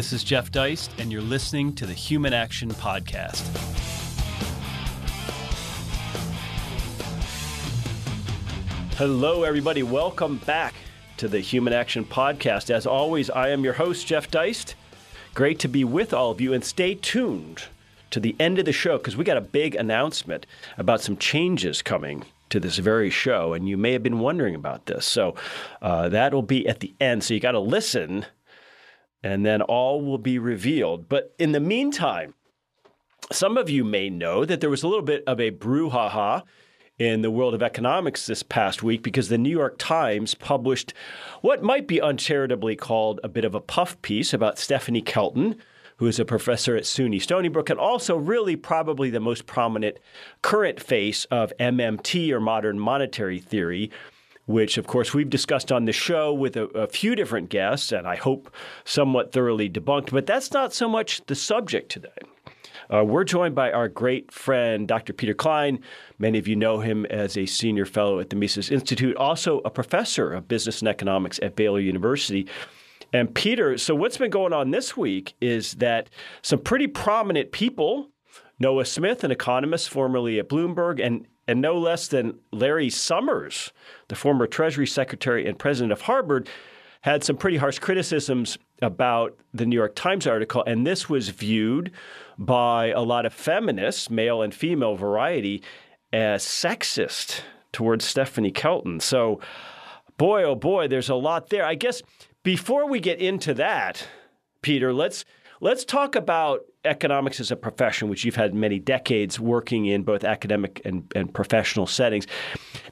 This is Jeff Deist, and you're listening to the Human Action Podcast. Hello, everybody. Welcome back to the Human Action Podcast. As always, I am your host, Jeff Deist. Great to be with all of you, and stay tuned to the end of the show because we got a big announcement about some changes coming to this very show, and you may have been wondering about this. So uh, that'll be at the end. So you got to listen, and then all will be revealed. But in the meantime, some of you may know that there was a little bit of a brouhaha in the world of economics this past week because the New York Times published what might be uncharitably called a bit of a puff piece about Stephanie Kelton, who is a professor at SUNY Stony Brook and also really probably the most prominent current face of MMT or modern monetary theory, which of course we've discussed on the show with a, a few different guests and I hope somewhat thoroughly debunked. But that's not so much the subject today. Uh, we're joined by our great friend, Dr. Peter Klein. Many of you know him as a senior fellow at the Mises Institute, also a professor of business and economics at Baylor University. And Peter, so what's been going on this week is that some pretty prominent people, Noah Smith, an economist formerly at Bloomberg, and and no less than Larry Summers, the former Treasury Secretary and president of Harvard, had some pretty harsh criticisms about the New York Times article. And this was viewed by a lot of feminists, male and female variety, as sexist towards Stephanie Kelton. So, boy, oh boy, there's a lot there. I guess before we get into that, Peter, let's let's talk about economics as a profession, which you've had many decades working in both academic and, and professional settings.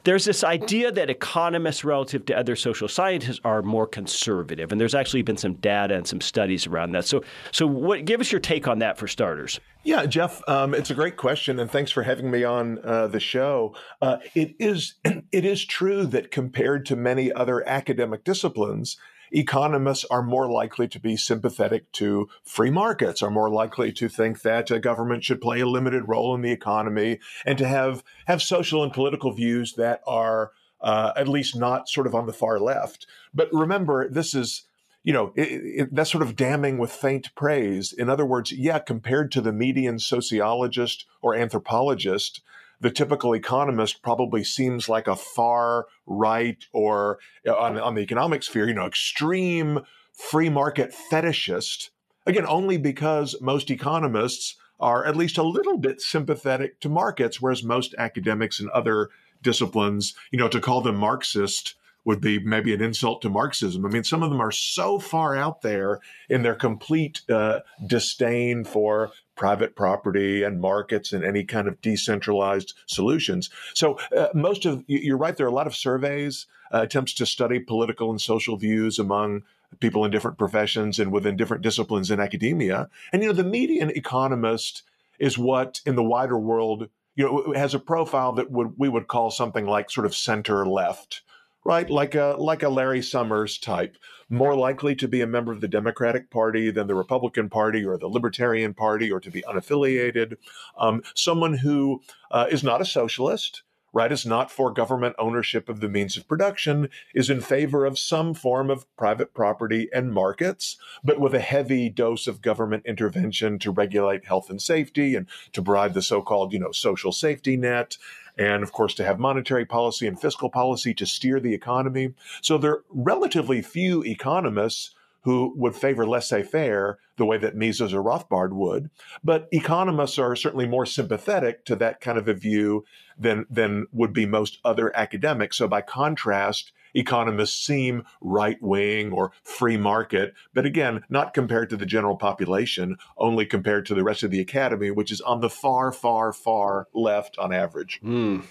There's this idea that economists, relative to other social scientists, are more conservative, and there's actually been some data and some studies around that. So, so what, give us your take on that for starters. Yeah, Jeff, um, it's a great question, and thanks for having me on uh, the show. Uh, it is it is true that compared to many other academic disciplines economists are more likely to be sympathetic to free markets, are more likely to think that a government should play a limited role in the economy, and to have have social and political views that are uh, at least not sort of on the far left. But remember, this is you know, it, it, that's sort of damning with faint praise. In other words, yeah, compared to the median sociologist or anthropologist, the typical economist probably seems like a far right or uh, on, on the economic sphere, you know, extreme free market fetishist. Again, only because most economists are at least a little bit sympathetic to markets, whereas most academics and other disciplines, you know, to call them Marxist would be maybe an insult to Marxism. I mean, some of them are so far out there in their complete uh, disdain for private property and markets and any kind of decentralized solutions. So uh, most of you're right. There are a lot of surveys, uh, attempts to study political and social views among people in different professions and within different disciplines in academia. And you know, the median economist is what in the wider world you know has a profile that would we would call something like sort of center left right? Like a like a Larry Summers type, more likely to be a member of the Democratic Party than the Republican Party or the Libertarian Party, or to be unaffiliated. Um, someone who uh, is not a socialist. Right, is not for government ownership of the means of production, is in favor of some form of private property and markets, but with a heavy dose of government intervention to regulate health and safety and to provide the so-called, you know, social safety net and of course to have monetary policy and fiscal policy to steer the economy. So there are relatively few economists who would favor laissez-faire the way that Mises or Rothbard would. But economists are certainly more sympathetic to that kind of a view than, than would be most other academics. So by contrast, economists seem right wing or free market, but again, not compared to the general population, only compared to the rest of the academy, which is on the far, far, far left on average. Mm.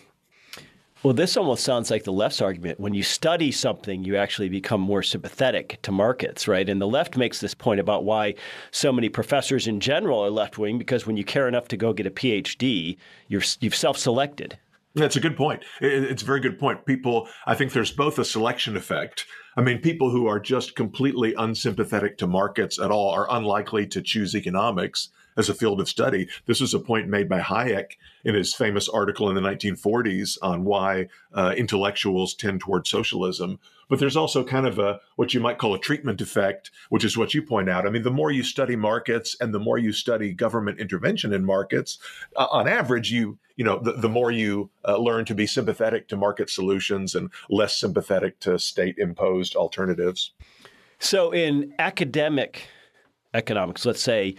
Well, this almost sounds like the left's argument. When you study something, you actually become more sympathetic to markets, right? And the left makes this point about why so many professors in general are left wing because when you care enough to go get a PhD, you're, you've self selected. That's a good point. It's a very good point. People, I think there's both a selection effect. I mean, people who are just completely unsympathetic to markets at all are unlikely to choose economics. As a field of study. This was a point made by Hayek in his famous article in the 1940s on why uh, intellectuals tend toward socialism. But there's also kind of a what you might call a treatment effect, which is what you point out. I mean, the more you study markets and the more you study government intervention in markets, uh, on average, you you know the, the more you uh, learn to be sympathetic to market solutions and less sympathetic to state imposed alternatives. So, in academic economics, let's say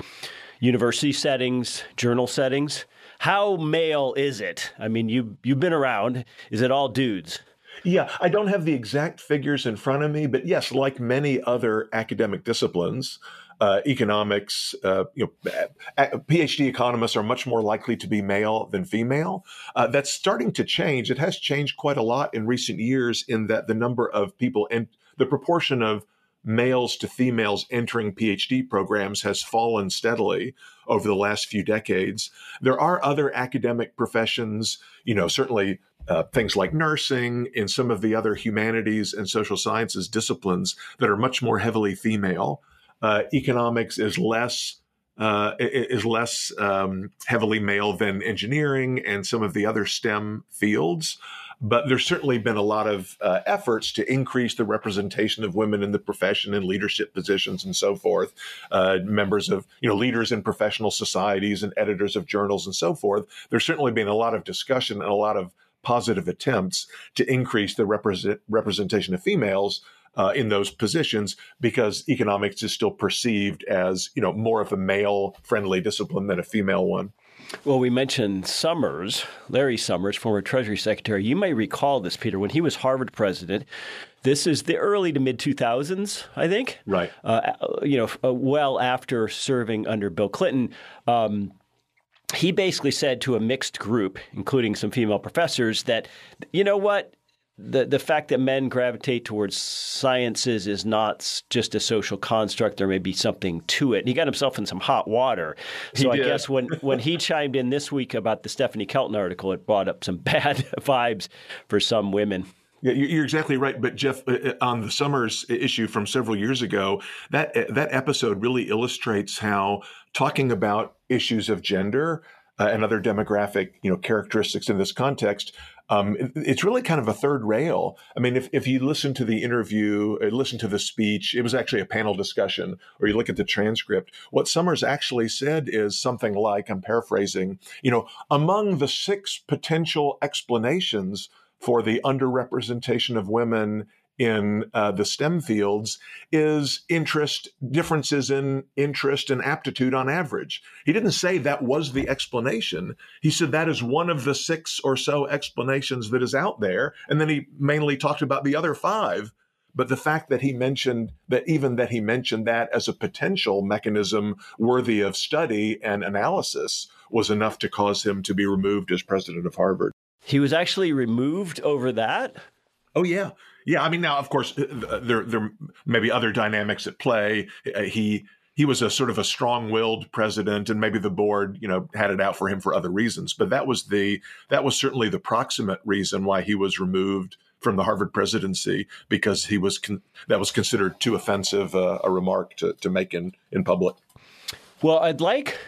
university settings, journal settings, how male is it? I mean, you you've been around. Is it all dudes? Yeah, I don't have the exact figures in front of me, but yes, like many other academic disciplines, uh, economics, uh, you know, PhD economists are much more likely to be male than female. Uh, that's starting to change. It has changed quite a lot in recent years in that the number of people and the proportion of males to females entering PhD programs has fallen steadily over the last few decades. There are other academic professions, you know, certainly uh, things like nursing and some of the other humanities and social sciences disciplines that are much more heavily female. Uh, economics is less uh, is less um, heavily male than engineering and some of the other STEM fields. But there's certainly been a lot of uh, efforts to increase the representation of women in the profession in leadership positions and so forth. Uh, members of, you know, leaders in professional societies and editors of journals and so forth. There's certainly been a lot of discussion and a lot of positive attempts to increase the represent, representation of females uh, in those positions because economics is still perceived as you know more of a male friendly discipline than a female one. Well, we mentioned Summers, Larry Summers, former Treasury Secretary. You may recall this, Peter, when he was Harvard president. This is the early to mid 2000s, I think. Right. Uh, you know, uh, well after serving under Bill Clinton. Um, he basically said to a mixed group, including some female professors, that, you know what, the the fact that men gravitate towards sciences is not just a social construct. There may be something to it. And he got himself in some hot water. So I guess when when he chimed in this week about the Stephanie Kelton article, it brought up some bad vibes for some women. Yeah, you're exactly right. But Jeff, uh, uh, on the Summers issue from several years ago, that uh, that episode really illustrates how talking about issues of gender uh, and other demographic, you know, characteristics in this context um, it, it's really kind of a third rail. I mean, if, if you listen to the interview, uh, listen to the speech, it was actually a panel discussion, or you look at the transcript, what Summers actually said is something like, I'm paraphrasing, you know, among the six potential explanations for the underrepresentation of women in uh, the STEM fields is interest, differences in interest and aptitude on average. He didn't say that was the explanation. He said that is one of the six or so explanations that is out there. And then he mainly talked about the other five. But the fact that he mentioned that even that he mentioned that as a potential mechanism worthy of study and analysis was enough to cause him to be removed as president of Harvard. He was actually removed over that? Oh, yeah. Yeah, I mean, now of course uh, uh, there there may be other dynamics at play. Uh, he he was a sort of a strong-willed president, and maybe the board, you know, had it out for him for other reasons. But that was the that was certainly the proximate reason why he was removed from the Harvard presidency because he was con- that was considered too offensive uh, a remark to to make in in public. Well, I'd like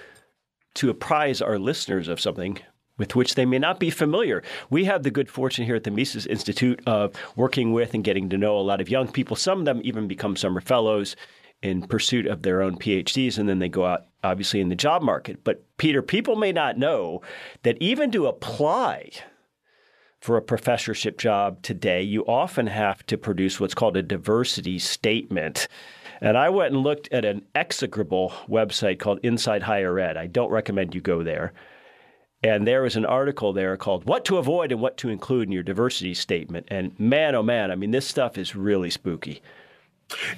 to apprise our listeners of something with which they may not be familiar. We have the good fortune here at the Mises Institute of working with and getting to know a lot of young people. Some of them even become summer fellows in pursuit of their own PhDs, and then they go out, obviously, in the job market. But, Peter, people may not know that even to apply for a professorship job today, you often have to produce what's called a diversity statement. And I went and looked at an execrable website called Inside Higher Ed. I don't recommend you go there. And there was an article there called What to Avoid and What to Include in Your Diversity Statement. And man, oh man, I mean, this stuff is really spooky.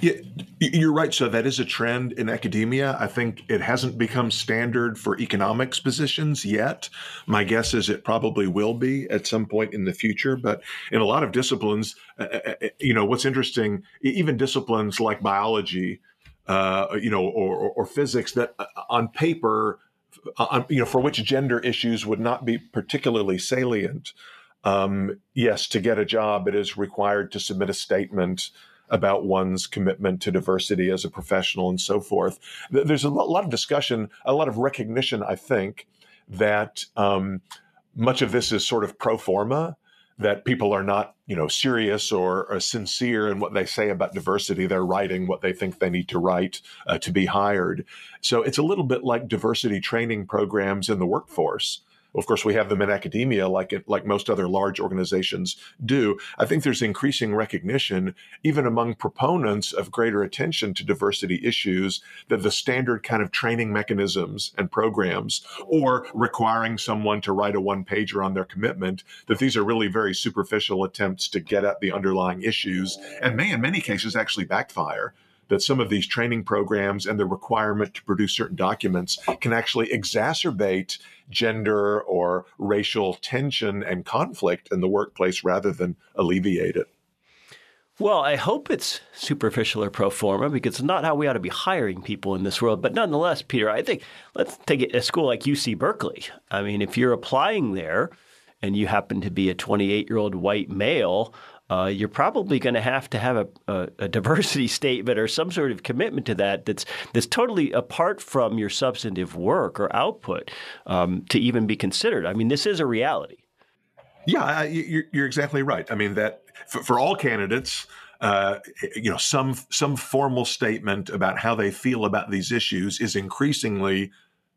Yeah, you're right. So that is a trend in academia. I think it hasn't become standard for economics positions yet. My guess is it probably will be at some point in the future. But in a lot of disciplines, uh, uh, uh you know, what's interesting, even disciplines like biology, uh, you know, or, or, or physics that on paper uh, you know, for which gender issues would not be particularly salient. Um, yes, to get a job, it is required to submit a statement about one's commitment to diversity as a professional and so forth. There's a lot of discussion, a lot of recognition, I think, that um, much of this is sort of pro forma that people are not, you know, serious or, or, sincere in what they say about diversity. They're writing what they think they need to write uh, to be hired. So it's a little bit like diversity training programs in the workforce of course, we have them in academia, like it, like most other large organizations do. I think there's increasing recognition, even among proponents of greater attention to diversity issues, that the standard kind of training mechanisms and programs, or requiring someone to write a one pager on their commitment, that these are really very superficial attempts to get at the underlying issues, and may in many cases actually backfire that some of these training programs and the requirement to produce certain documents can actually exacerbate gender or racial tension and conflict in the workplace rather than alleviate it. Well, I hope it's superficial or pro forma because it's not how we ought to be hiring people in this world. But nonetheless, Peter, I think let's take a school like UC Berkeley. I mean, if you're applying there and you happen to be a 28 year old white male, uh, you're probably going to have to have a, a, a, diversity statement or some sort of commitment to that that's that's totally apart from your substantive work or output um, to even be considered. I mean, this is a reality. Yeah, you're, you're exactly right. I mean that for, for all candidates. Uh, you know, some some formal statement about how they feel about these issues is increasingly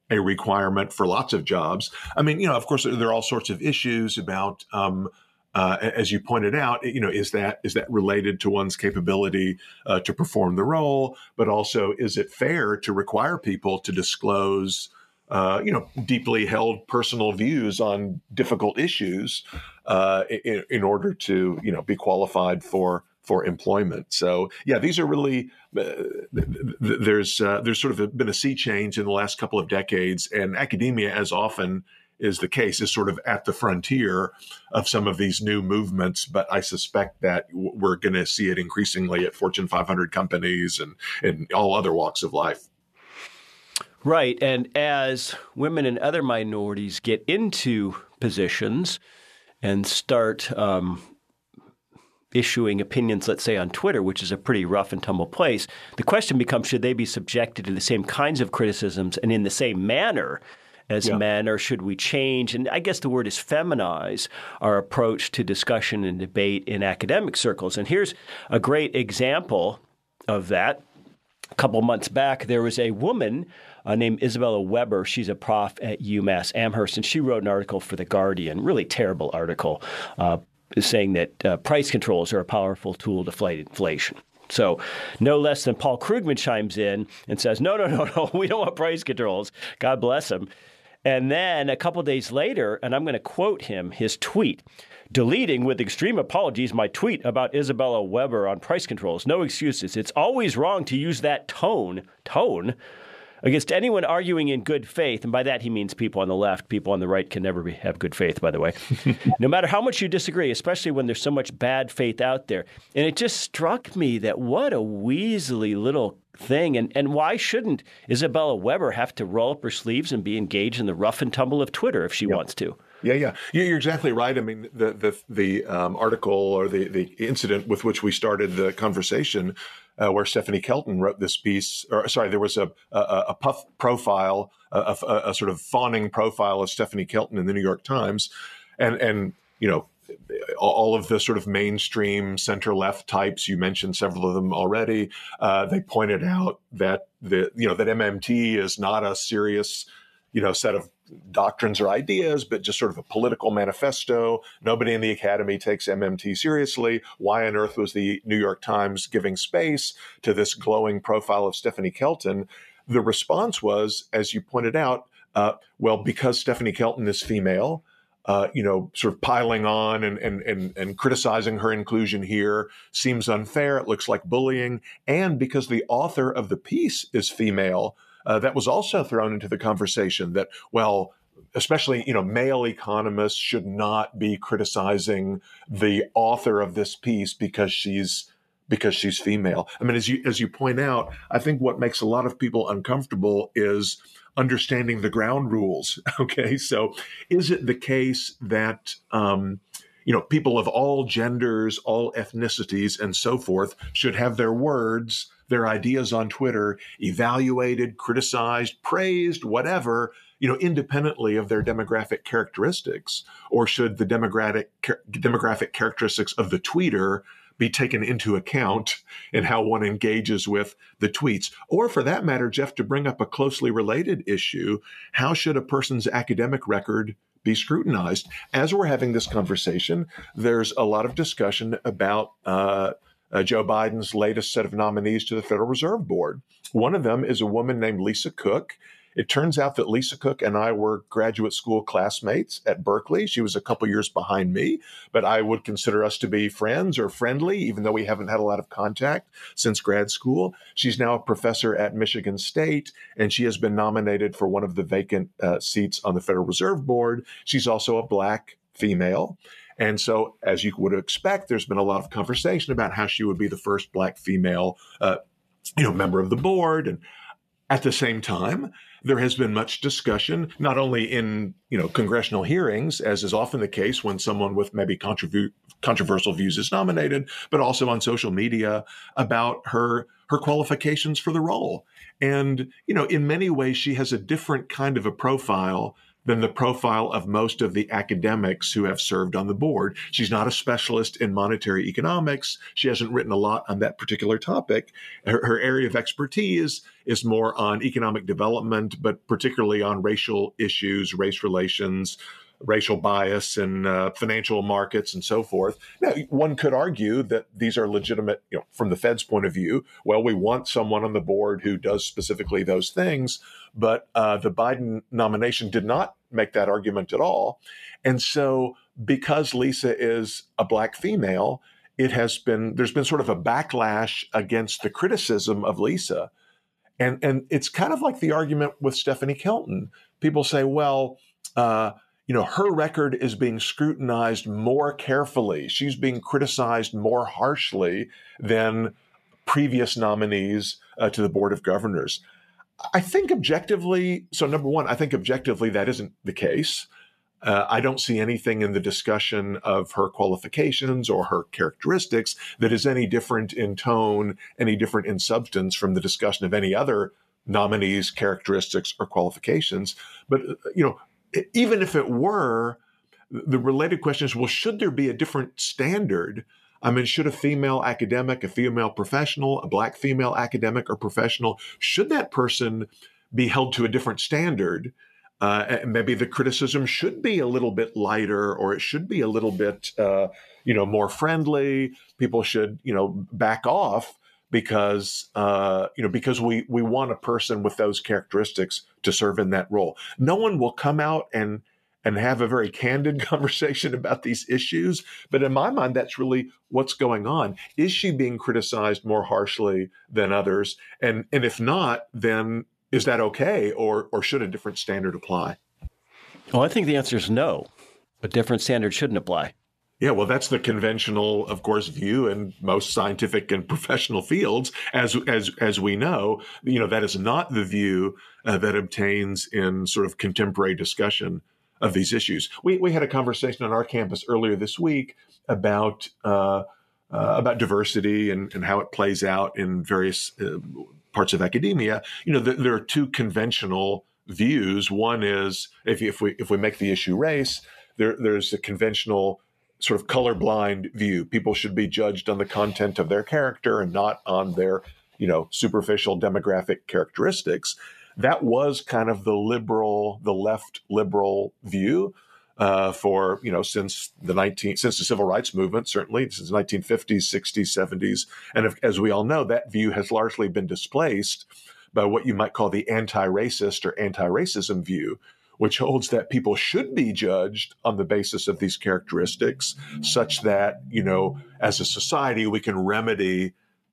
a requirement for lots of jobs. I mean, you know, of course, there are all sorts of issues about um, uh, as you pointed out, you know, is that is that related to one's capability uh, to perform the role? But also, is it fair to require people to disclose, uh, you know, deeply held personal views on difficult issues uh, in, in, order to, you know, be qualified for for employment? So, yeah, these are really uh, there's uh, there's sort of been a sea change in the last couple of decades, and academia, as often is the case, is sort of at the frontier of some of these new movements. But I suspect that we're going to see it increasingly at Fortune 500 companies and in all other walks of life. Right. And as women and other minorities get into positions and start um, issuing opinions, let's say on Twitter, which is a pretty rough and tumble place, the question becomes should they be subjected to the same kinds of criticisms and in the same manner as yeah. men, or should we change? And I guess the word is feminize our approach to discussion and debate in academic circles. And here's a great example of that. A couple months back, there was a woman uh, named Isabella Weber. She's a prof at UMass Amherst, and she wrote an article for The Guardian, really terrible article, uh, saying that uh, price controls are a powerful tool to fight inflation. So, no less than Paul Krugman chimes in and says, No, no, no, no, we don't want price controls. God bless him. And then a couple days later, and I'm going to quote him, his tweet deleting with extreme apologies my tweet about Isabella Weber on price controls. No excuses. It's always wrong to use that tone, tone, against anyone arguing in good faith. And by that, he means people on the left. People on the right can never be, have good faith, by the way. no matter how much you disagree, especially when there's so much bad faith out there. And it just struck me that what a weaselly little thing. And, and why shouldn't Isabella Weber have to roll up her sleeves and be engaged in the rough and tumble of Twitter if she yep. wants to? Yeah, yeah, you're exactly right. I mean, the the the um, article or the the incident with which we started the conversation, uh, where Stephanie Kelton wrote this piece, or sorry, there was a a, a puff profile, a, a, a sort of fawning profile of Stephanie Kelton in the New York Times, and and you know all of the sort of mainstream center left types you mentioned several of them already uh, they pointed out that the you know that mmt is not a serious you know set of doctrines or ideas but just sort of a political manifesto. Nobody in the academy takes mmt seriously. Why on earth was the new york times giving space to this glowing profile of stephanie kelton? The response was as you pointed out uh, well because stephanie kelton is female uh, you know, sort of piling on and, and, and, and criticizing her inclusion here seems unfair. It looks like bullying. And because the author of the piece is female, uh, that was also thrown into the conversation that, well, especially you know male economists should not be criticizing the author of this piece because she's because she's female. I mean, as you as you point out, I think what makes a lot of people uncomfortable is understanding the ground rules. Okay, so is it the case that um, you know, people of all genders, all ethnicities, and so forth should have their words, their ideas on Twitter evaluated, criticized, praised, whatever, you know, independently of their demographic characteristics? Or should the demographic, demographic characteristics of the tweeter be taken into account in how one engages with the tweets? Or for that matter, Jeff, to bring up a closely related issue, how should a person's academic record be scrutinized. As we're having this conversation, there's a lot of discussion about uh, uh, Joe Biden's latest set of nominees to the Federal Reserve Board. One of them is a woman named Lisa Cook. It turns out that Lisa Cook and I were graduate school classmates at Berkeley. She was a couple years behind me, but I would consider us to be friends or friendly, even though we haven't had a lot of contact since grad school. She's now a professor at Michigan State, and she has been nominated for one of the vacant uh, seats on the Federal Reserve Board. She's also a black female. And so, as you would expect, there's been a lot of conversation about how she would be the first black female, uh, you know, member of the board. And at the same time, there has been much discussion, not only in you know congressional hearings, as is often the case when someone with maybe controversial views is nominated, but also on social media about her her qualifications for the role. And you know, in many ways, she has a different kind of a profile than the profile of most of the academics who have served on the board. She's not a specialist in monetary economics. She hasn't written a lot on that particular topic. Her, her area of expertise is more on economic development, but particularly on racial issues, race relations, racial bias in uh, financial markets and so forth. Now, one could argue that these are legitimate, you know, from the Fed's point of view. Well, we want someone on the board who does specifically those things, but uh, the Biden nomination did not make that argument at all. And so, because Lisa is a black female, it has been there's been sort of a backlash against the criticism of Lisa. And and it's kind of like the argument with Stephanie Kelton. People say, well, uh, you know, her record is being scrutinized more carefully. She's being criticized more harshly than previous nominees uh, to the Board of Governors. I think objectively, so number one, I think objectively that isn't the case. Uh, I don't see anything in the discussion of her qualifications or her characteristics that is any different in tone, any different in substance from the discussion of any other nominees' characteristics or qualifications. But, uh, you know, even if it were, the related question is well, should there be a different standard? I mean, should a female academic, a female professional, a black female academic or professional, should that person be held to a different standard? Uh, maybe the criticism should be a little bit lighter, or it should be a little bit, uh, you know, more friendly. People should, you know, back off because uh, you know because we we want a person with those characteristics to serve in that role. No one will come out and and have a very candid conversation about these issues, but in my mind, that's really what's going on. Is she being criticized more harshly than others? And and if not, then is that okay, or or should a different standard apply? Well, I think the answer is no. A different standard shouldn't apply. Yeah, well, that's the conventional, of course, view in most scientific and professional fields, as as as we know. You know, that is not the view uh, that obtains in sort of contemporary discussion of these issues. We we had a conversation on our campus earlier this week about uh, uh, about diversity and, and how it plays out in various uh, parts of academia. You know, there are two conventional views. One is if if we if we make the issue race, there there's a conventional sort of colorblind view. People should be judged on the content of their character and not on their, you know, superficial demographic characteristics. That was kind of the liberal, the left liberal view uh, for you know since the 19 since the civil rights movement certainly since the 1950s 60s 70s and if, as we all know that view has largely been displaced by what you might call the anti-racist or anti-racism view which holds that people should be judged on the basis of these characteristics, such that, you know, as a society, we can remedy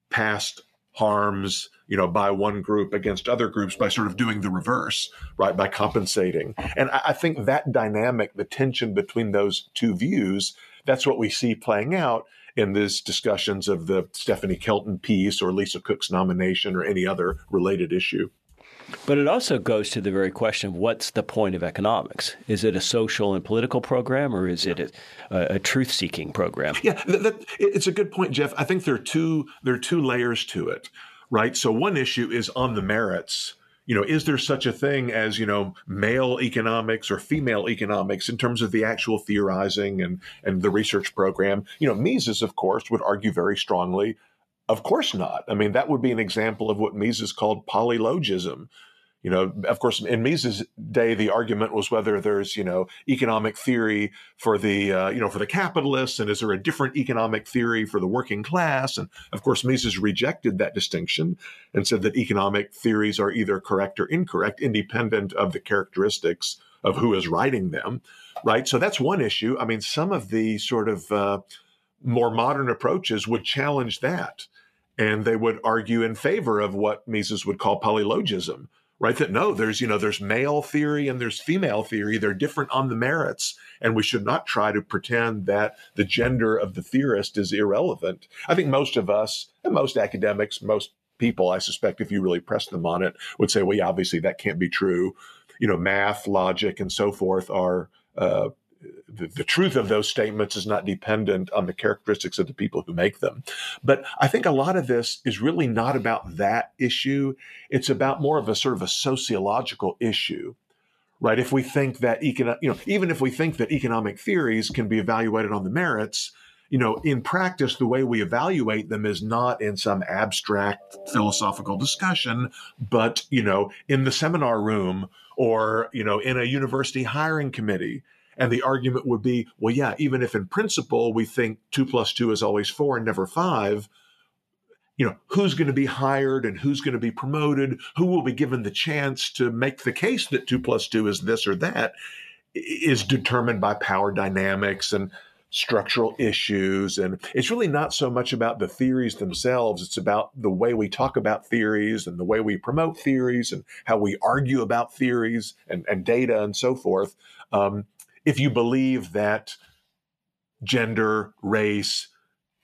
past harms, you know, by one group against other groups by sort of doing the reverse, right? By compensating. And I think that dynamic, the tension between those two views, that's what we see playing out in these discussions of the Stephanie Kelton piece or Lisa Cook's nomination or any other related issue. But it also goes to the very question of what's the point of economics? Is it a social and political program or is it a, a truth seeking program? Yeah, that, that, it's a good point, Jeff. I think there are two there are two layers to it, right? So one issue is on the merits. You know, is there such a thing as, you know, male economics or female economics in terms of the actual theorizing and, and the research program? You know, Mises, of course, would argue very strongly of course not. I mean, that would be an example of what Mises called polylogism, you know, of course, in Mises' day, the argument was whether there's, you know, economic theory for the, uh, you know, for the capitalists, and is there a different economic theory for the working class? And of course, Mises rejected that distinction and said that economic theories are either correct or incorrect, independent of the characteristics of who is writing them, right? So that's one issue. I mean, some of the sort of uh, more modern approaches would challenge that, and they would argue in favor of what Mises would call polylogism right? That no, there's, you know, there's male theory and there's female theory. They're different on the merits. And we should not try to pretend that the gender of the theorist is irrelevant. I think most of us and most academics, most people, I suspect, if you really press them on it, would say, well, yeah, obviously that can't be true. You know, math, logic, and so forth are uh, the, the, truth of those statements is not dependent on the characteristics of the people who make them. But I think a lot of this is really not about that issue. It's about more of a sort of a sociological issue, right? If we think that economic, you know, even if we think that economic theories can be evaluated on the merits, you know, in practice, the way we evaluate them is not in some abstract philosophical discussion, but, you know, in the seminar room or, you know, in a university hiring committee and the argument would be, well, yeah, even if in principle we think two plus two is always four and never five, you know, who's going to be hired and who's going to be promoted, who will be given the chance to make the case that two plus two is this or that is determined by power dynamics and structural issues. And it's really not so much about the theories themselves. It's about the way we talk about theories and the way we promote theories and how we argue about theories and, and data and so forth. Um, if you believe that gender, race,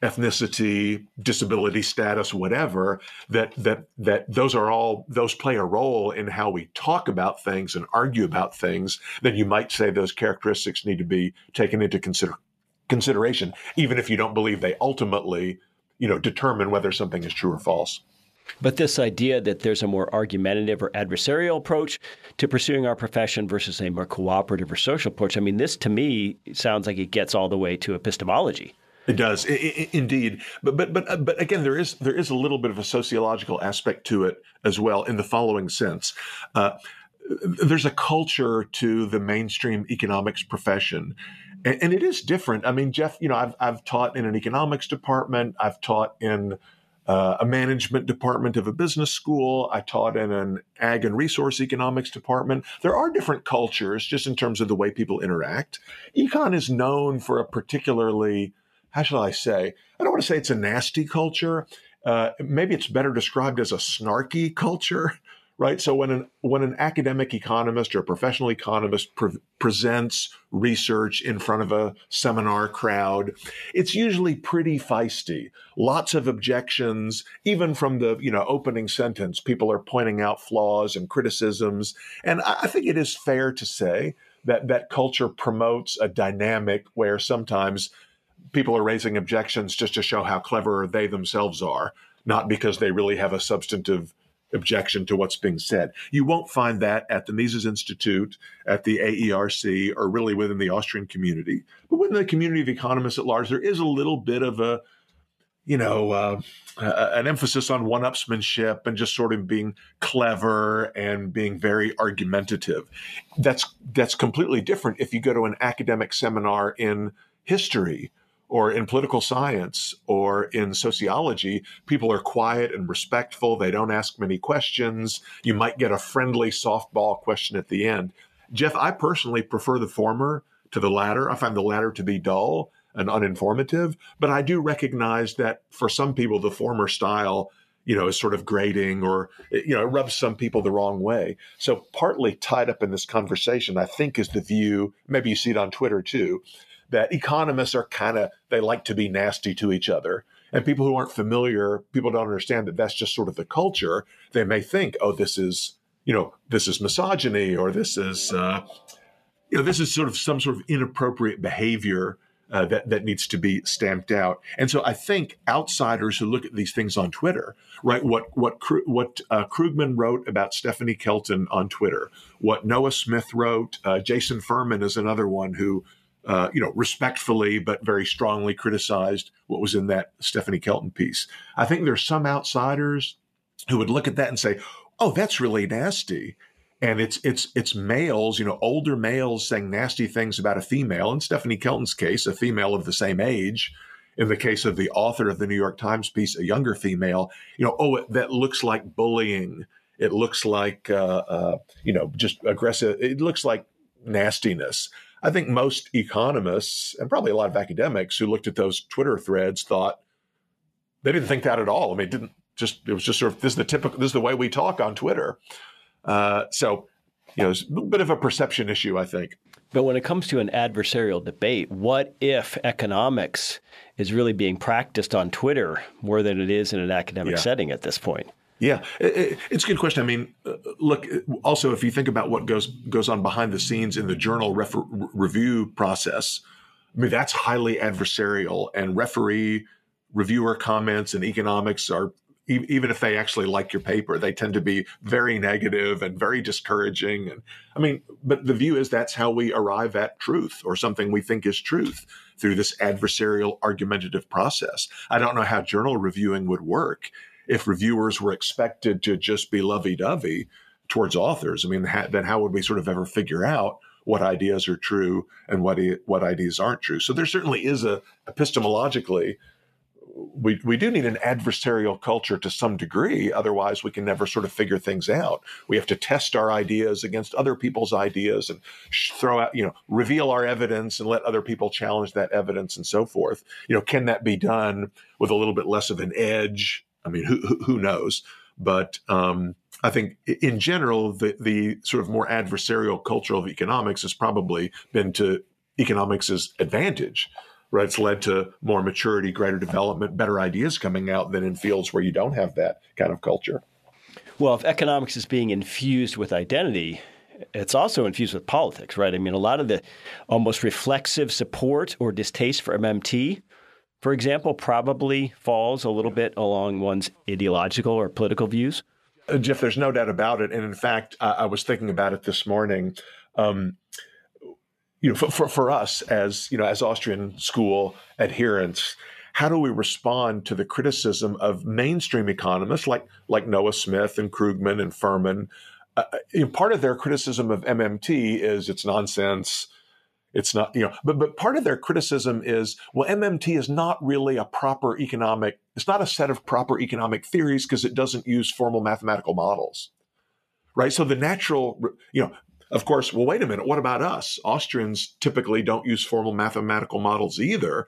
ethnicity, disability status, whatever, that that that those are all those play a role in how we talk about things and argue about things, then you might say those characteristics need to be taken into consider, consideration, even if you don't believe they ultimately, you know, determine whether something is true or false. But this idea that there's a more argumentative or adversarial approach to pursuing our profession versus a more cooperative or social approach, I mean, this to me sounds like it gets all the way to epistemology. It does, I- I- indeed. But but but uh, but again, there is there is a little bit of a sociological aspect to it as well, in the following sense. Uh, there's a culture to the mainstream economics profession. And, and it is different. I mean, Jeff, you know, I've, I've taught in an economics department. I've taught in uh, a management department of a business school. I taught in an ag and resource economics department. There are different cultures just in terms of the way people interact. Econ is known for a particularly, how shall I say? I don't want to say it's a nasty culture. Uh, maybe it's better described as a snarky culture right? So when an when an academic economist or a professional economist pre- presents research in front of a seminar crowd, it's usually pretty feisty. Lots of objections, even from the you know opening sentence. People are pointing out flaws and criticisms, and I, I think it is fair to say that that culture promotes a dynamic where sometimes people are raising objections just to show how clever they themselves are, not because they really have a substantive objection to what's being said. You won't find that at the Mises Institute, at the AERC, or really within the Austrian community. But within the community of economists at large, there is a little bit of a, you know, uh, an emphasis on one-upsmanship and just sort of being clever and being very argumentative. That's that's completely different if you go to an academic seminar in history or in political science or in sociology, people are quiet and respectful. They don't ask many questions. You might get a friendly softball question at the end. Jeff, I personally prefer the former to the latter. I find the latter to be dull and uninformative, but I do recognize that for some people, the former style you know, is sort of grating or, you know, it rubs some people the wrong way. So, partly tied up in this conversation, I think, is the view, maybe you see it on Twitter too, that economists are kind of, they like to be nasty to each other. And people who aren't familiar, people don't understand that that's just sort of the culture. They may think, oh, this is, you know, this is misogyny or this is, uh, you know, this is sort of some sort of inappropriate behavior uh, that that needs to be stamped out. And so I think outsiders who look at these things on Twitter, right? What what what uh, Krugman wrote about Stephanie Kelton on Twitter, what Noah Smith wrote, uh, Jason Furman is another one who. Uh, you know, respectfully but very strongly criticized what was in that Stephanie Kelton piece. I think there's some outsiders who would look at that and say, "Oh, that's really nasty," and it's it's it's males, you know, older males saying nasty things about a female. In Stephanie Kelton's case, a female of the same age. In the case of the author of the New York Times piece, a younger female, you know, oh, that looks like bullying. It looks like, uh, uh, you know, just aggressive. It looks like nastiness. I think most economists and probably a lot of academics who looked at those Twitter threads thought they didn't think that at all. I mean, it didn't just it was just sort of this is the typical this is the way we talk on Twitter. Uh, so, you know, it's a bit of a perception issue, I think. But when it comes to an adversarial debate, what if economics is really being practiced on Twitter more than it is in an academic yeah. setting at this point? Yeah, it's a good question. I mean, uh, look. Also, if you think about what goes goes on behind the scenes in the journal review process, I mean that's highly adversarial, and referee reviewer comments and economics are even if they actually like your paper, they tend to be very negative and very discouraging. And I mean, but the view is that's how we arrive at truth or something we think is truth through this adversarial argumentative process. I don't know how journal reviewing would work if reviewers were expected to just be lovey dovey towards authors. I mean, then how would we sort of ever figure out what ideas are true and what what ideas aren't true? So there certainly is a epistemologically we, we do need an adversarial culture to some degree. Otherwise, we can never sort of figure things out. We have to test our ideas against other people's ideas and throw out, you know, reveal our evidence and let other people challenge that evidence and so forth. You know, can that be done with a little bit less of an edge? I mean, who, who knows? But um, I think in general, the, the sort of more adversarial culture of economics has probably been to economics' advantage right? It's led to more maturity, greater development, better ideas coming out than in fields where you don't have that kind of culture. Well, if economics is being infused with identity, it's also infused with politics, right? I mean, a lot of the almost reflexive support or distaste for MMT, for example, probably falls a little bit along one's ideological or political views. Uh, Jeff, there's no doubt about it. And in fact, I, I was thinking about it this morning. Um, you know, for, for, for us as, you know, as Austrian school adherents, how do we respond to the criticism of mainstream economists like, like Noah Smith and Krugman and Furman? Uh, uh you know, part of their criticism of MMT is it's nonsense. It's not, you know, but, but part of their criticism is, well, MMT is not really a proper economic, it's not a set of proper economic theories because it doesn't use formal mathematical models right? So the natural, you know, of course, well, wait a minute. What about us? Austrians typically don't use formal mathematical models either.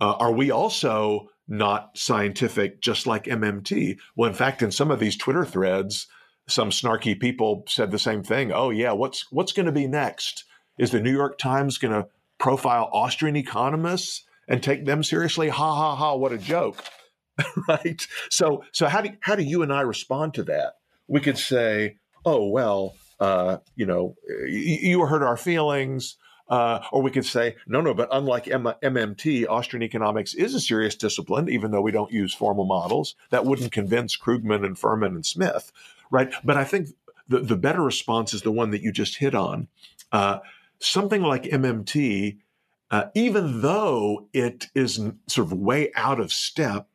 Uh, are we also not scientific, just like MMT? Well, in fact, in some of these Twitter threads, some snarky people said the same thing. Oh, yeah, what's what's going to be next? Is the New York Times going to profile Austrian economists and take them seriously? Ha ha ha! What a joke, right? So, so how do how do you and I respond to that? We could say, oh well, uh, you know, you hurt our feelings. Uh, or we could say, no, no, but unlike M- MMT, Austrian economics is a serious discipline, even though we don't use formal models. That wouldn't convince Krugman and Furman and Smith, right? But I think the, the better response is the one that you just hit on. Uh, something like MMT, uh, even though it is sort of way out of step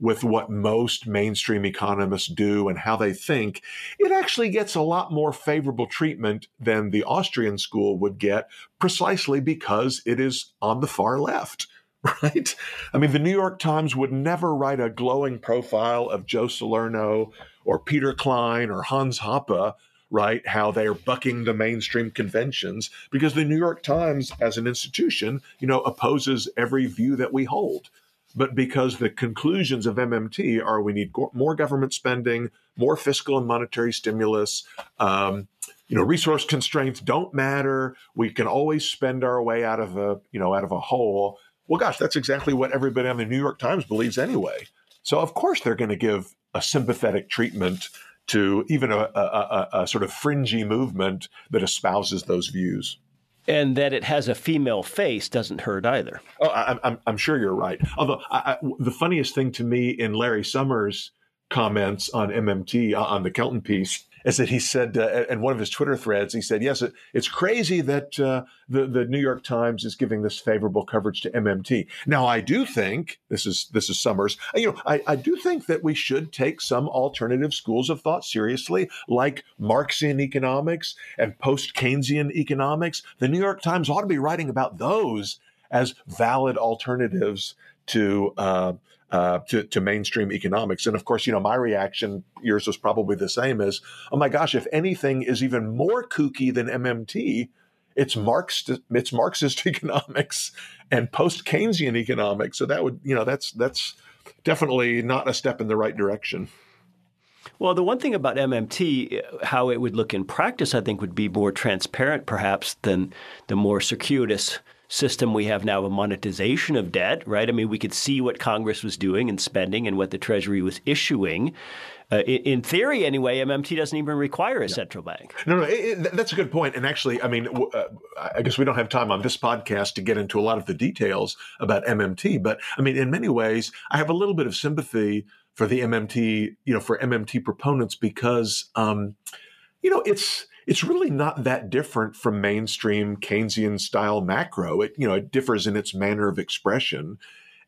with what most mainstream economists do and how they think, it actually gets a lot more favorable treatment than the Austrian school would get precisely because it is on the far left. Right? I mean, the New York Times would never write a glowing profile of Joe Salerno or Peter Klein or Hans Hoppe right? How they're bucking the mainstream conventions because the New York Times, as an institution, you know, opposes every view that we hold but because the conclusions of MMT are we need go- more government spending, more fiscal and monetary stimulus. Um, you know, resource constraints don't matter. We can always spend our way out of a you know out of a hole. Well, gosh, that's exactly what everybody on the New York Times believes anyway. So of course they're going to give a sympathetic treatment to even a, a, a, a sort of fringy movement that espouses those views. And that it has a female face doesn't hurt either. Oh, I, I'm, I'm sure you're right. Although I, I, the funniest thing to me in Larry Summers' comments on MMT uh, on the Kelton piece is that he said uh, in one of his Twitter threads, he said, "Yes, it, it's crazy that uh, the the New York Times is giving this favorable coverage to MMT." Now, I do think this is this is Summers. You know, I, I do think that we should take some alternative schools of thought seriously, like Marxian economics and post Keynesian economics. The New York Times ought to be writing about those as valid alternatives to uh, uh, to, to mainstream economics. And of course, you know, my reaction, yours was probably the same as, oh my gosh, if anything is even more kooky than MMT, it's Marxist, it's Marxist economics and post Keynesian economics. So that would, you know, that's that's definitely not a step in the right direction. Well, the one thing about MMT, how it would look in practice, I think, would be more transparent, perhaps, than the more circuitous system we have now of monetization of debt, right? I mean, we could see what Congress was doing and spending and what the Treasury was issuing. Uh, in, theory, anyway, MMT doesn't even require a central bank. No, no, it, it, that's a good point. And actually, I mean, uh, I guess we don't have time on this podcast to get into a lot of the details about MMT. But I mean, in many ways, I have a little bit of sympathy for the MMT, you know, for MMT proponents because, um, you know, it's it's really not that different from mainstream Keynesian style macro. It you know it differs in its manner of expression,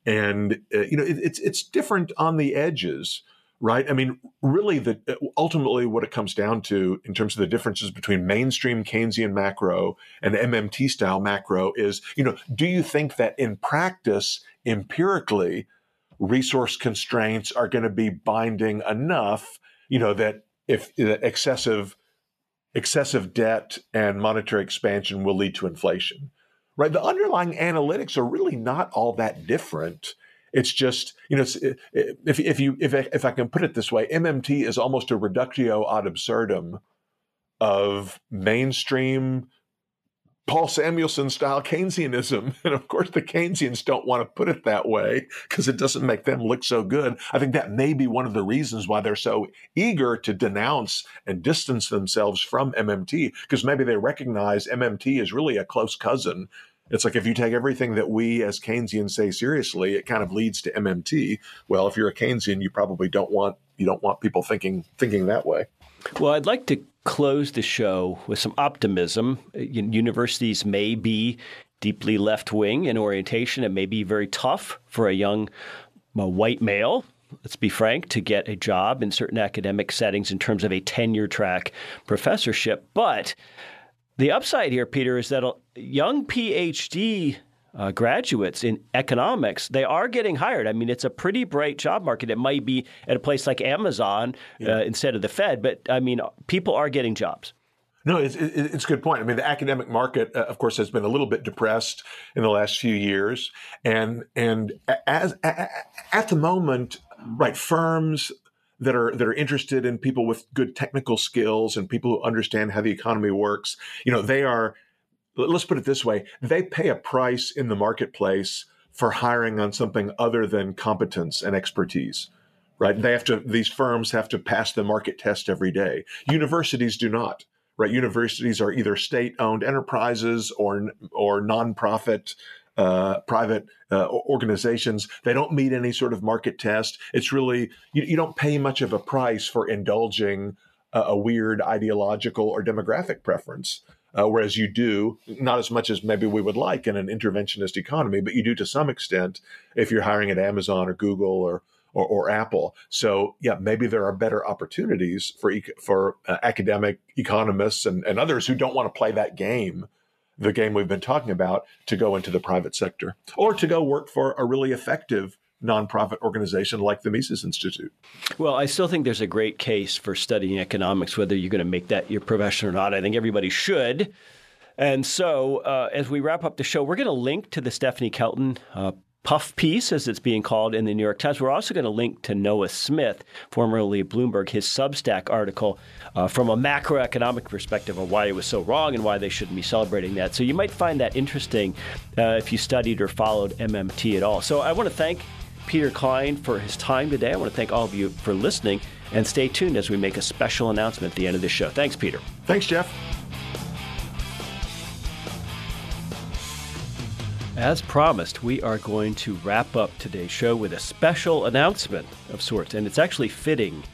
and uh, you know it, it's it's different on the edges, right? I mean, really, the ultimately what it comes down to in terms of the differences between mainstream Keynesian macro and MMT style macro is you know do you think that in practice empirically resource constraints are going to be binding enough you know that if excessive excessive debt and monetary expansion will lead to inflation. Right? The underlying analytics are really not all that different. It's just, you know, if, if you if if I can put it this way, MMT is almost a reductio ad absurdum of mainstream Paul Samuelson style Keynesianism. And of course, the Keynesians don't want to put it that way because it doesn't make them look so good. I think that may be one of the reasons why they're so eager to denounce and distance themselves from MMT because maybe they recognize MMT is really a close cousin. It's like if you take everything that we as Keynesians say seriously, it kind of leads to MMT. Well, if you're a Keynesian, you probably don't want you don't want people thinking thinking that way. Well, I'd like to close the show with some optimism. Uh, universities may be deeply left wing in orientation. It may be very tough for a young a white male, let's be frank, to get a job in certain academic settings in terms of a tenure track professorship. But the upside here, Peter, is that young PhD uh, graduates in economics, they are getting hired. I mean, it's a pretty bright job market. It might be at a place like Amazon yeah. uh, instead of the Fed, but I mean, people are getting jobs. No, it's, it's a good point. I mean, the academic market, uh, of course, has been a little bit depressed in the last few years, and and as at the moment, right, firms that are that are interested in people with good technical skills and people who understand how the economy works, you know, they are let's put it this way. They pay a price in the marketplace for hiring on something other than competence and expertise right? They have to these firms have to pass the market test every day. Universities do not right? Universities are either state owned enterprises or or nonprofit uh, private uh, organizations. They don't meet any sort of market test. It's really, you, you don't pay much of a price for indulging a, a weird ideological or demographic preference uh, whereas you do not as much as maybe we would like in an interventionist economy, but you do to some extent if you're hiring at Amazon or Google or or, or Apple. So yeah, maybe there are better opportunities for for uh, academic economists and, and others who don't want to play that game the game we've been talking about to go into the private sector or to go work for a really effective nonprofit organization like the Mises Institute. Well, I still think there's a great case for studying economics, whether you're going to make that your profession or not. I think everybody should. And so, uh, as we wrap up the show, we're going to link to the Stephanie Kelton uh, puff piece, as it's being called in the New York Times. We're also going to link to Noah Smith, formerly Bloomberg, his Substack article uh, from a macroeconomic perspective of why it was so wrong and why they shouldn't be celebrating that. So you might find that interesting uh, if you studied or followed MMT at all. So I want to thank Peter Klein for his time today. I want to thank all of you for listening and stay tuned as we make a special announcement at the end of this show. Thanks, Peter. Thanks, Jeff. As promised, we are going to wrap up today's show with a special announcement of sorts, and it's actually fitting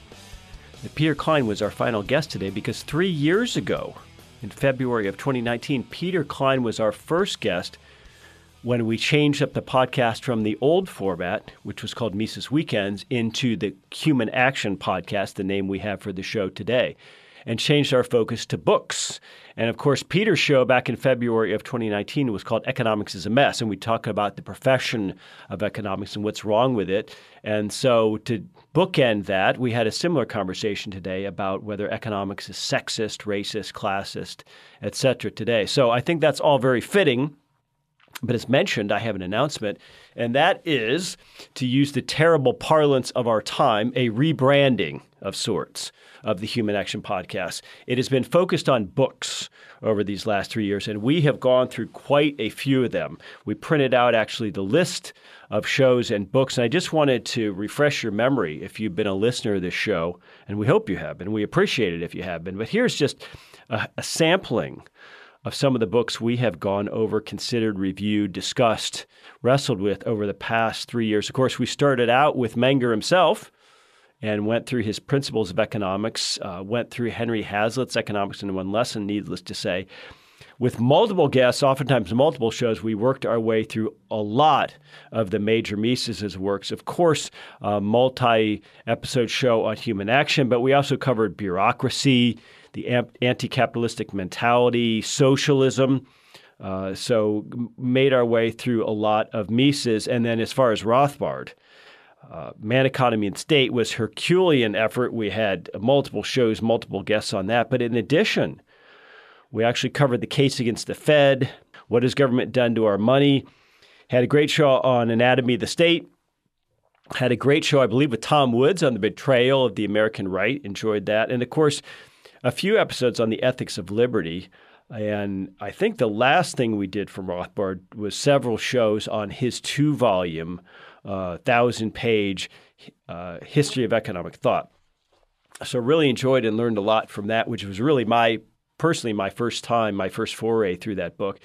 that Peter Klein was our final guest today because three years ago, in February of 2019, Peter Klein was our first guest when we changed up the podcast from the old format, which was called Mises Weekends, into the Human Action Podcast, the name we have for the show today and changed our focus to books. And of course, Peter's show back in February of 2019 was called Economics is a Mess. And we talk about the profession of economics and what's wrong with it. And so to bookend that, we had a similar conversation today about whether economics is sexist, racist, classist, et cetera today. So I think that's all very fitting. But as mentioned, I have an announcement, and that is to use the terrible parlance of our time, a rebranding of sorts of the Human Action Podcast. It has been focused on books over these last three years, and we have gone through quite a few of them. We printed out actually the list of shows and books, and I just wanted to refresh your memory if you've been a listener of this show, and we hope you have and We appreciate it if you have been. But here's just a, a sampling of some of the books we have gone over, considered, reviewed, discussed, wrestled with over the past three years. Of course, we started out with Menger himself and went through his principles of economics, uh, went through Henry Hazlitt's Economics in One Lesson, needless to say. With multiple guests, oftentimes multiple shows, we worked our way through a lot of the major Mises' works. Of course, a multi episode show on human action, but we also covered bureaucracy, the anti capitalistic mentality, socialism. Uh, so, made our way through a lot of Mises. And then, as far as Rothbard, uh, Man Economy and State was Herculean effort. We had multiple shows, multiple guests on that. But in addition, we actually covered the case against the Fed. What has government done to our money? Had a great show on anatomy of the state. Had a great show, I believe, with Tom Woods on the betrayal of the American right. Enjoyed that. And of course, a few episodes on the ethics of liberty. And I think the last thing we did from Rothbard was several shows on his two volume uh, thousand page uh, history of economic thought. So really enjoyed and learned a lot from that, which was really my personally my first time, my first foray through that book.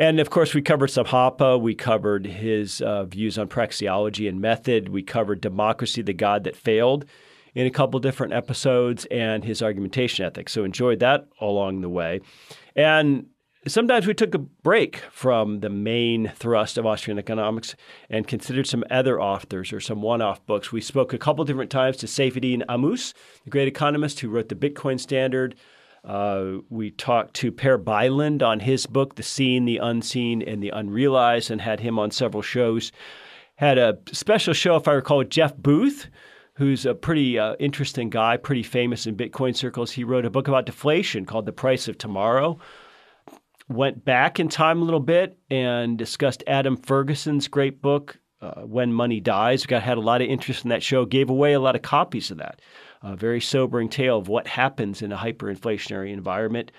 And of course, we covered Hoppe. We covered his uh, views on praxeology and method. We covered democracy, the God that failed, in a couple different episodes, and his argumentation ethics. So enjoyed that along the way. And Sometimes we took a break from the main thrust of Austrian economics and considered some other authors or some one off books. We spoke a couple different times to Saifedean Ammous, the great economist who wrote the Bitcoin Standard. Uh, we talked to Per Bylund on his book, The Seen, the Unseen, and the Unrealized, and had him on several shows. Had a special show, if I recall, with Jeff Booth, who's a pretty uh, interesting guy, pretty famous in Bitcoin circles. He wrote a book about deflation called The Price of Tomorrow went back in time a little bit and discussed Adam Ferguson's great book, uh, When Money Dies. We got had a lot of interest in that show. Gave away a lot of copies of that. A very sobering tale of what happens in a hyperinflationary environment.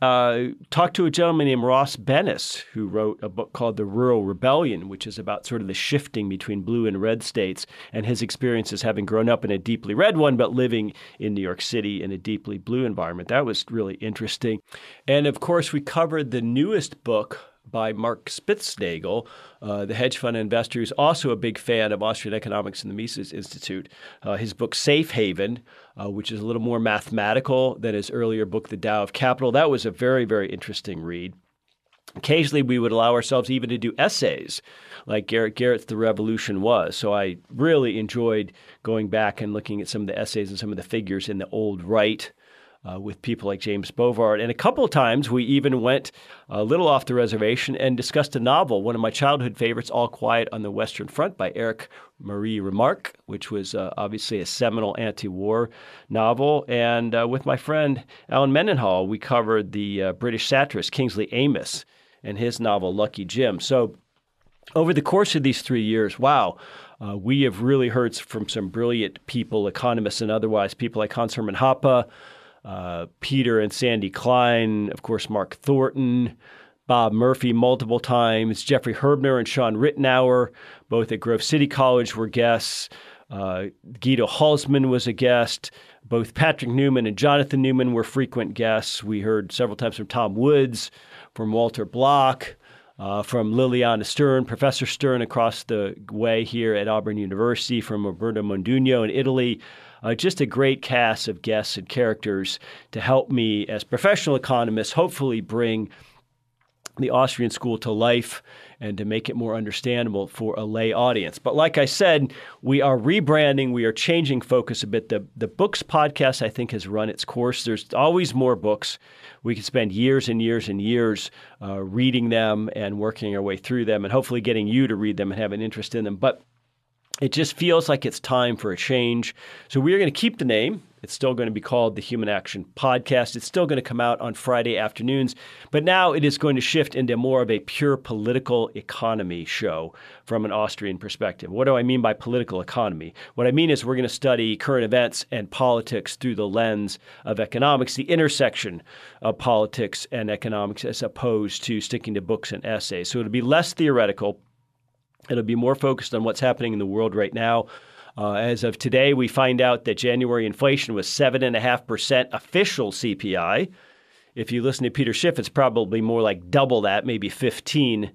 Uh, talked to a gentleman named Ross Benes, who wrote a book called The Rural Rebellion, which is about sort of the shifting between blue and red states and his experiences having grown up in a deeply red one, but living in New York City in a deeply blue environment. That was really interesting. And of course, we covered the newest book by Mark Spitznagel, uh, the hedge fund investor who's also a big fan of Austrian economics and the Mises Institute. Uh, his book Safe Haven, uh, which is a little more mathematical than his earlier book, The Tao of Capital, that was a very, very interesting read. Occasionally, we would allow ourselves even to do essays like Garrett Garrett's The Revolution was. So I really enjoyed going back and looking at some of the essays and some of the figures in the old right uh, with people like James Bovard. And a couple of times we even went a little off the reservation and discussed a novel, one of my childhood favorites, All Quiet on the Western Front by Eric Marie Remarque, which was uh, obviously a seminal anti war novel. And uh, with my friend Alan Mendenhall, we covered the uh, British satirist Kingsley Amis and his novel Lucky Jim. So over the course of these three years, wow, uh, we have really heard from some brilliant people, economists and otherwise, people like Hans Hermann Hoppe, uh, Peter and Sandy Klein, of course, Mark Thornton, Bob Murphy multiple times. Jeffrey Herbner and Shawn Ritenour, both at Grove City College, were guests. Uh, Guido Hülsmann was a guest. Both Patrick Newman and Jonathan Newman were frequent guests. We heard several times from Tom Woods, from Walter Block, uh, from Liliana Stern, Professor Stern across the way here at Auburn University, from Roberto Modugno in Italy. Uh, just a great cast of guests and characters to help me as professional economists hopefully bring the Austrian school to life and to make it more understandable for a lay audience. But like I said, we are rebranding, we are changing focus a bit. The the books podcast I think has run its course. There's always more books. We can spend years and years and years uh, reading them and working our way through them, and hopefully getting you to read them and have an interest in them. But it just feels like it's time for a change. So we are going to keep the name. It's still going to be called the Human Action Podcast. It's still going to come out on Friday afternoons, but now it is going to shift into more of a pure political economy show from an Austrian perspective. What do I mean by political economy? What I mean is we're going to study current events and politics through the lens of economics, the intersection of politics and economics, as opposed to sticking to books and essays. So it'll be less theoretical. It'll be more focused on what's happening in the world right now uh, as of today, we find out that January inflation was 7.5% official CPI. If you listen to Peter Schiff, it's probably more like double that, maybe 15%.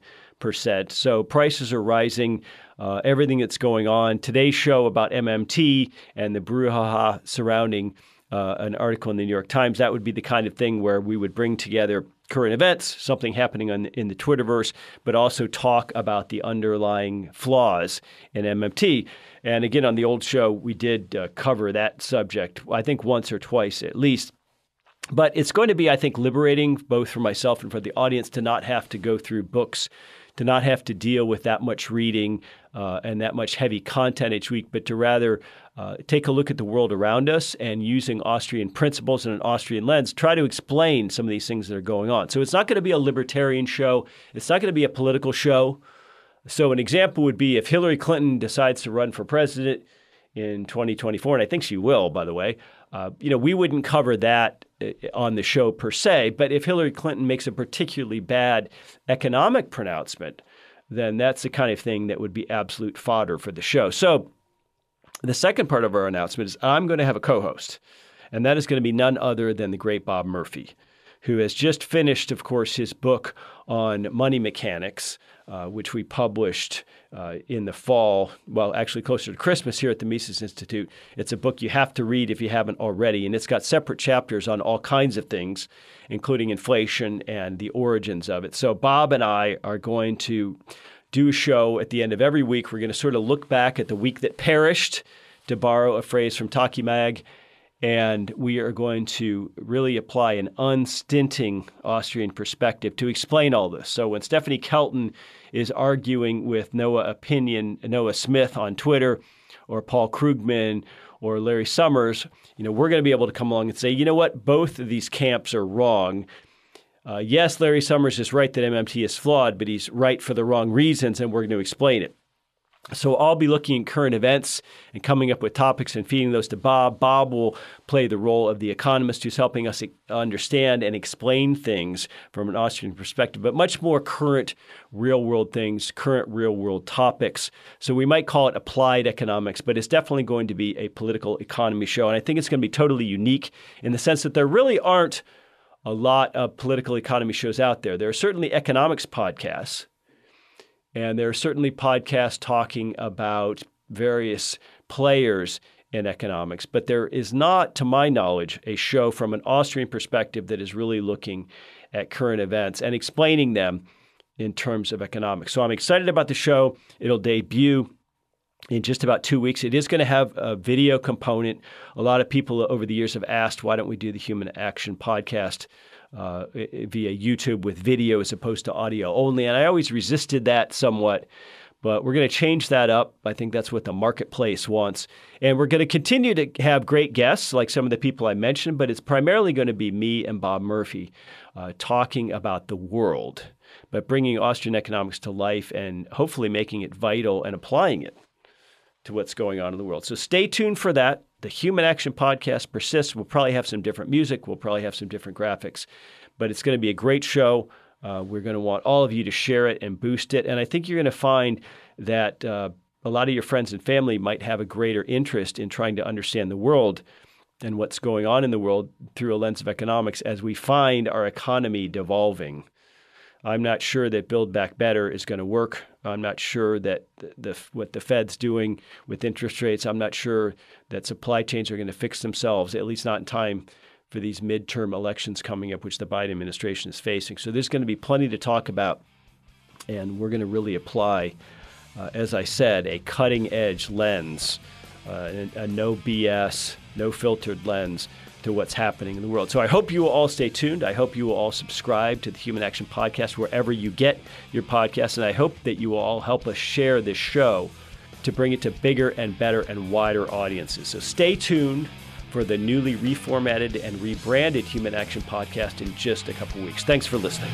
So prices are rising. Uh, everything that's going on. Today's show about MMT and the brouhaha surrounding uh, an article in the New York Times, that would be the kind of thing where we would bring together current events, something happening on, in the Twitterverse, but also talk about the underlying flaws in MMT. And again, on the old show, we did uh, cover that subject, I think once or twice at least. But it's going to be, I think, liberating both for myself and for the audience to not have to go through books, to not have to deal with that much reading uh, and that much heavy content each week, but to rather uh, take a look at the world around us and using Austrian principles and an Austrian lens, try to explain some of these things that are going on. So it's not going to be a libertarian show, it's not going to be a political show. So, an example would be if Hillary Clinton decides to run for president in 2024, and I think she will, by the way. Uh, you know, we wouldn't cover that uh, on the show per se, but if Hillary Clinton makes a particularly bad economic pronouncement, then that's the kind of thing that would be absolute fodder for the show. So, the second part of our announcement is I'm going to have a co host, and that is going to be none other than the great Bob Murphy, who has just finished, of course, his book on money mechanics uh, which we published uh, in the fall, well, actually closer to Christmas here at the Mises Institute. It's a book you have to read if you haven't already, and it's got separate chapters on all kinds of things, including inflation and the origins of it. So, Bob and I are going to do a show at the end of every week. We're going to sort of look back at the week that perished, to borrow a phrase from Taki Mag, and we are going to really apply an unstinting Austrian perspective to explain all this. So when Stephanie Kelton is arguing with Noahpinion, Noah Smith on Twitter, or Paul Krugman, or Larry Summers, you know, we're going to be able to come along and say, you know what, both of these camps are wrong. Uh, yes, Larry Summers is right that MMT is flawed, but he's right for the wrong reasons, and we're going to explain it. So I'll be looking at current events and coming up with topics and feeding those to Bob. Bob will play the role of the economist who's helping us understand and explain things from an Austrian perspective, but much more current real world things, current real world topics. So we might call it applied economics, but it's definitely going to be a political economy show. And I think it's going to be totally unique in the sense that there really aren't a lot of political economy shows out there. There are certainly economics podcasts and there are certainly podcasts talking about various players in economics, but there is not, to my knowledge, a show from an Austrian perspective that is really looking at current events and explaining them in terms of economics. So I'm excited about the show. It'll debut in just about two weeks. It is going to have a video component. A lot of people over the years have asked, why don't we do the Human Action podcast? Uh, via YouTube with video as opposed to audio only. And I always resisted that somewhat, but we're going to change that up. I think that's what the marketplace wants. And we're going to continue to have great guests like some of the people I mentioned, but it's primarily going to be me and Bob Murphy uh, talking about the world, but bringing Austrian economics to life and hopefully making it vital and applying it to what's going on in the world. So stay tuned for that. The Human Action Podcast persists. We'll probably have some different music. We'll probably have some different graphics, but it's going to be a great show. Uh, we're going to want all of you to share it and boost it. And I think you're going to find that uh, a lot of your friends and family might have a greater interest in trying to understand the world and what's going on in the world through a lens of economics as we find our economy devolving. I'm not sure that Build Back Better is going to work. I'm not sure that the, the, what the Fed's doing with interest rates. I'm not sure that supply chains are going to fix themselves, at least not in time for these midterm elections coming up, which the Biden administration is facing. So there's going to be plenty to talk about, and we're going to really apply, uh, as I said, a cutting edge lens, uh, a, a no BS, no filtered lens to what's happening in the world. So I hope you will all stay tuned. I hope you will all subscribe to the Human Action Podcast wherever you get your podcast. And I hope that you will all help us share this show to bring it to bigger and better and wider audiences. So stay tuned for the newly reformatted and rebranded Human Action Podcast in just a couple weeks. Thanks for listening.